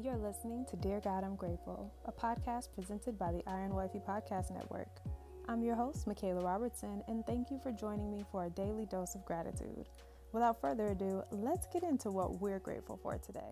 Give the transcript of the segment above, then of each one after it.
You're listening to Dear God, I'm Grateful, a podcast presented by the Iron Wifey Podcast Network. I'm your host, Michaela Robertson, and thank you for joining me for a daily dose of gratitude. Without further ado, let's get into what we're grateful for today.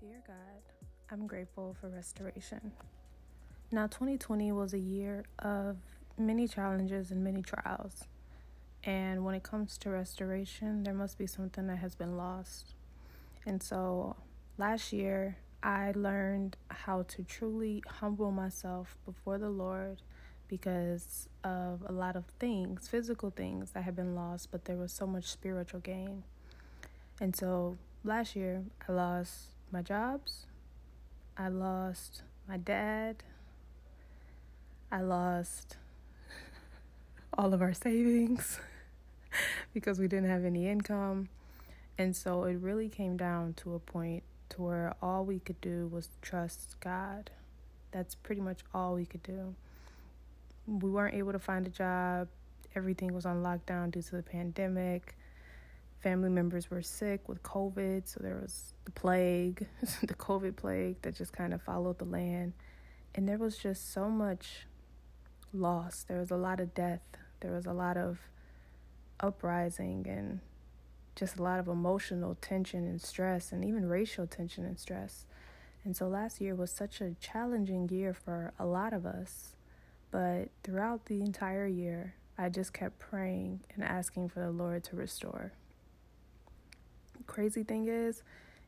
Dear God, I'm grateful for restoration. Now, 2020 was a year of many challenges and many trials. And when it comes to restoration, there must be something that has been lost. And so last year, I learned how to truly humble myself before the Lord because of a lot of things, physical things that had been lost, but there was so much spiritual gain. And so last year, I lost my jobs, I lost my dad, I lost all of our savings because we didn't have any income. And so it really came down to a point to where all we could do was trust God. That's pretty much all we could do. We weren't able to find a job. Everything was on lockdown due to the pandemic. Family members were sick with COVID, so there was the plague, the COVID plague that just kind of followed the land. And there was just so much loss. There was a lot of death. There was a lot of uprising and just a lot of emotional tension and stress, and even racial tension and stress. And so last year was such a challenging year for a lot of us. But throughout the entire year, I just kept praying and asking for the Lord to restore. Crazy thing is,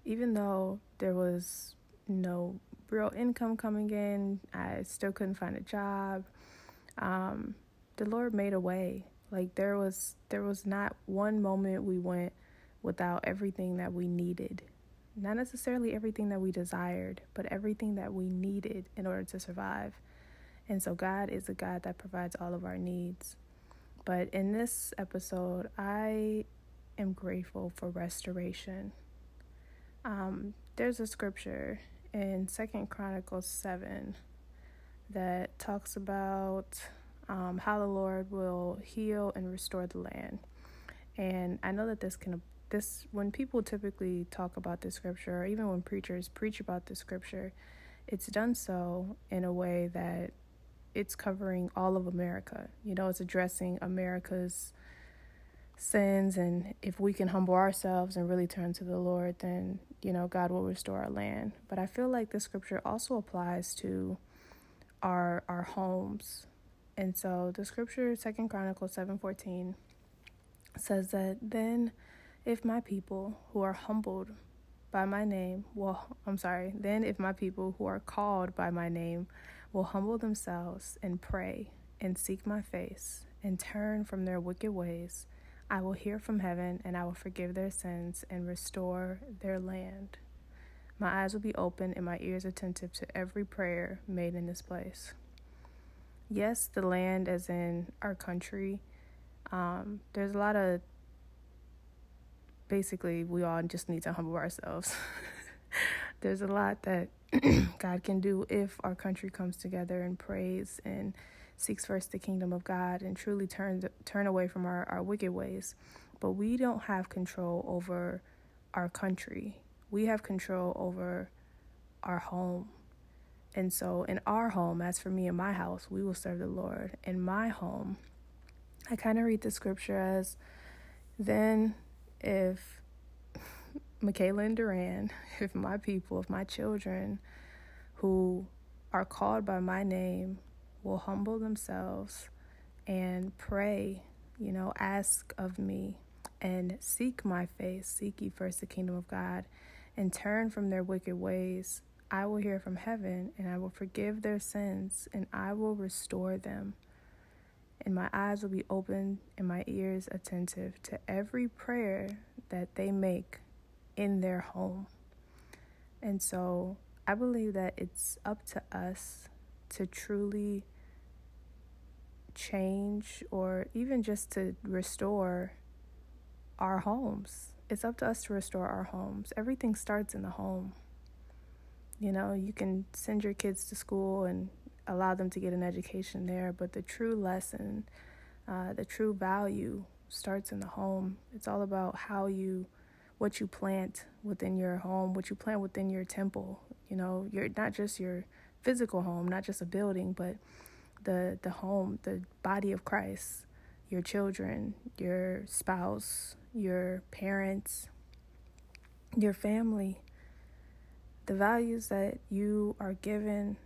even though there was no real income coming in, I still couldn't find a job. Um, the Lord made a way. Like there was there was not one moment we went without everything that we needed. Not necessarily everything that we desired, but everything that we needed in order to survive. And so God is a God that provides all of our needs. But in this episode, I am grateful for restoration. Um, there's a scripture in Second Chronicles 7 that talks about um, how the Lord will heal and restore the land. And I know that this can this when people typically talk about the scripture, or even when preachers preach about the scripture, it's done so in a way that it's covering all of America. You know, it's addressing America's sins and if we can humble ourselves and really turn to the Lord, then, you know, God will restore our land. But I feel like this scripture also applies to our our homes and so the scripture, Second Chronicles seven fourteen, says that then if my people who are humbled by my name well I'm sorry, then if my people who are called by my name will humble themselves and pray and seek my face and turn from their wicked ways, I will hear from heaven and I will forgive their sins and restore their land. My eyes will be open and my ears attentive to every prayer made in this place yes, the land, as in our country, um, there's a lot of basically, we all just need to humble ourselves. there's a lot that God can do if our country comes together and prays and seeks first the kingdom of God and truly turns turn away from our, our wicked ways. But we don't have control over our country. We have control over our home. And so, in our home, as for me in my house, we will serve the Lord. In my home, I kind of read the scripture as then if Michaela and Duran, if my people, if my children who are called by my name will humble themselves and pray, you know, ask of me and seek my face, seek ye first the kingdom of God, and turn from their wicked ways I will hear from heaven, and I will forgive their sins, and I will restore them. And my eyes will be open and my ears attentive to every prayer that they make in their home. And so I believe that it's up to us to truly change or even just to restore our homes. It's up to us to restore our homes. Everything starts in the home. You know, you can send your kids to school and allow them to get an education there, but the true lesson, uh, the true value starts in the home. It's all about how you, what you plant within your home, what you plant within your temple. You know, you're not just your physical home, not just a building, but the the home, the body of Christ, your children, your spouse, your parents, your family. The values that you are given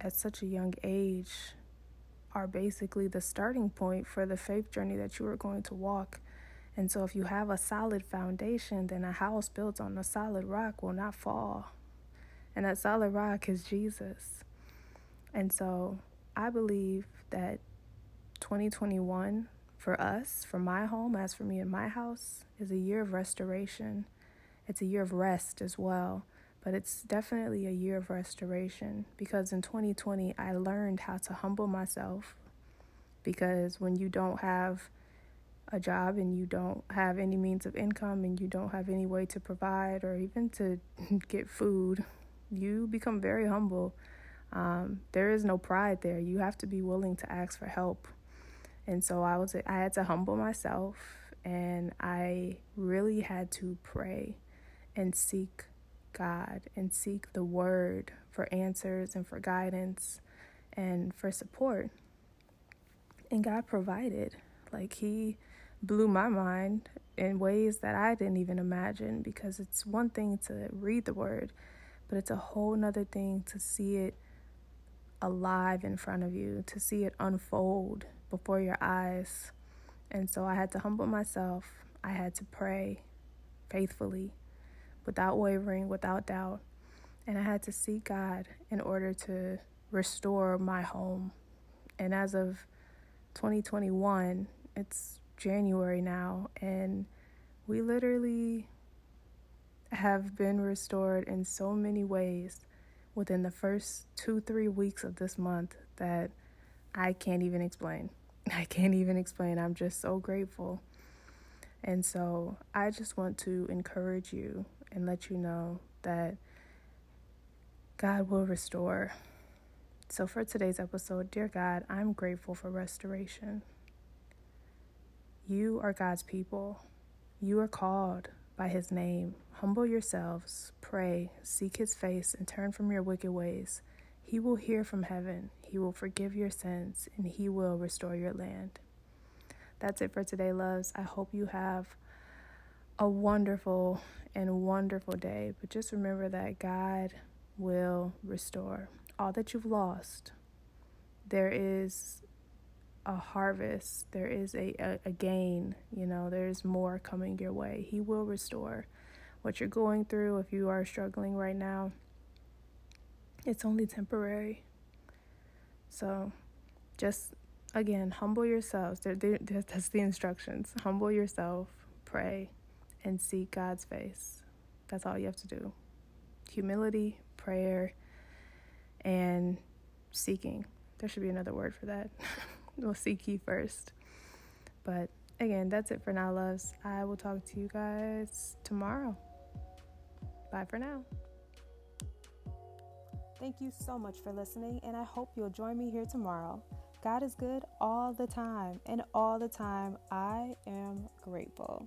at such a young age are basically the starting point for the faith journey that you are going to walk. And so, if you have a solid foundation, then a house built on a solid rock will not fall. And that solid rock is Jesus. And so, I believe that 2021 for us, for my home, as for me and my house, is a year of restoration. It's a year of rest as well but it's definitely a year of restoration because in 2020 I learned how to humble myself because when you don't have a job and you don't have any means of income and you don't have any way to provide or even to get food, you become very humble. Um, there is no pride there. You have to be willing to ask for help. And so I was I had to humble myself and I really had to pray and seek God and seek the Word for answers and for guidance and for support. And God provided. Like, He blew my mind in ways that I didn't even imagine because it's one thing to read the Word, but it's a whole nother thing to see it alive in front of you, to see it unfold before your eyes. And so I had to humble myself. I had to pray faithfully without wavering, without doubt. And I had to seek God in order to restore my home. And as of 2021, it's January now, and we literally have been restored in so many ways within the first two, three weeks of this month that I can't even explain. I can't even explain. I'm just so grateful. And so I just want to encourage you and let you know that God will restore. So, for today's episode, dear God, I'm grateful for restoration. You are God's people. You are called by His name. Humble yourselves, pray, seek His face, and turn from your wicked ways. He will hear from heaven, He will forgive your sins, and He will restore your land. That's it for today, loves. I hope you have a wonderful and wonderful day. But just remember that God will restore all that you've lost. There is a harvest, there is a, a, a, gain, you know, there's more coming your way. He will restore what you're going through if you are struggling right now. It's only temporary. So just again, humble yourselves. That's the instructions. Humble yourself, pray, and seek God's face. That's all you have to do. Humility, prayer, and seeking. There should be another word for that. we'll seek you first. But again, that's it for now, loves. I will talk to you guys tomorrow. Bye for now. Thank you so much for listening, and I hope you'll join me here tomorrow. God is good all the time, and all the time I am grateful.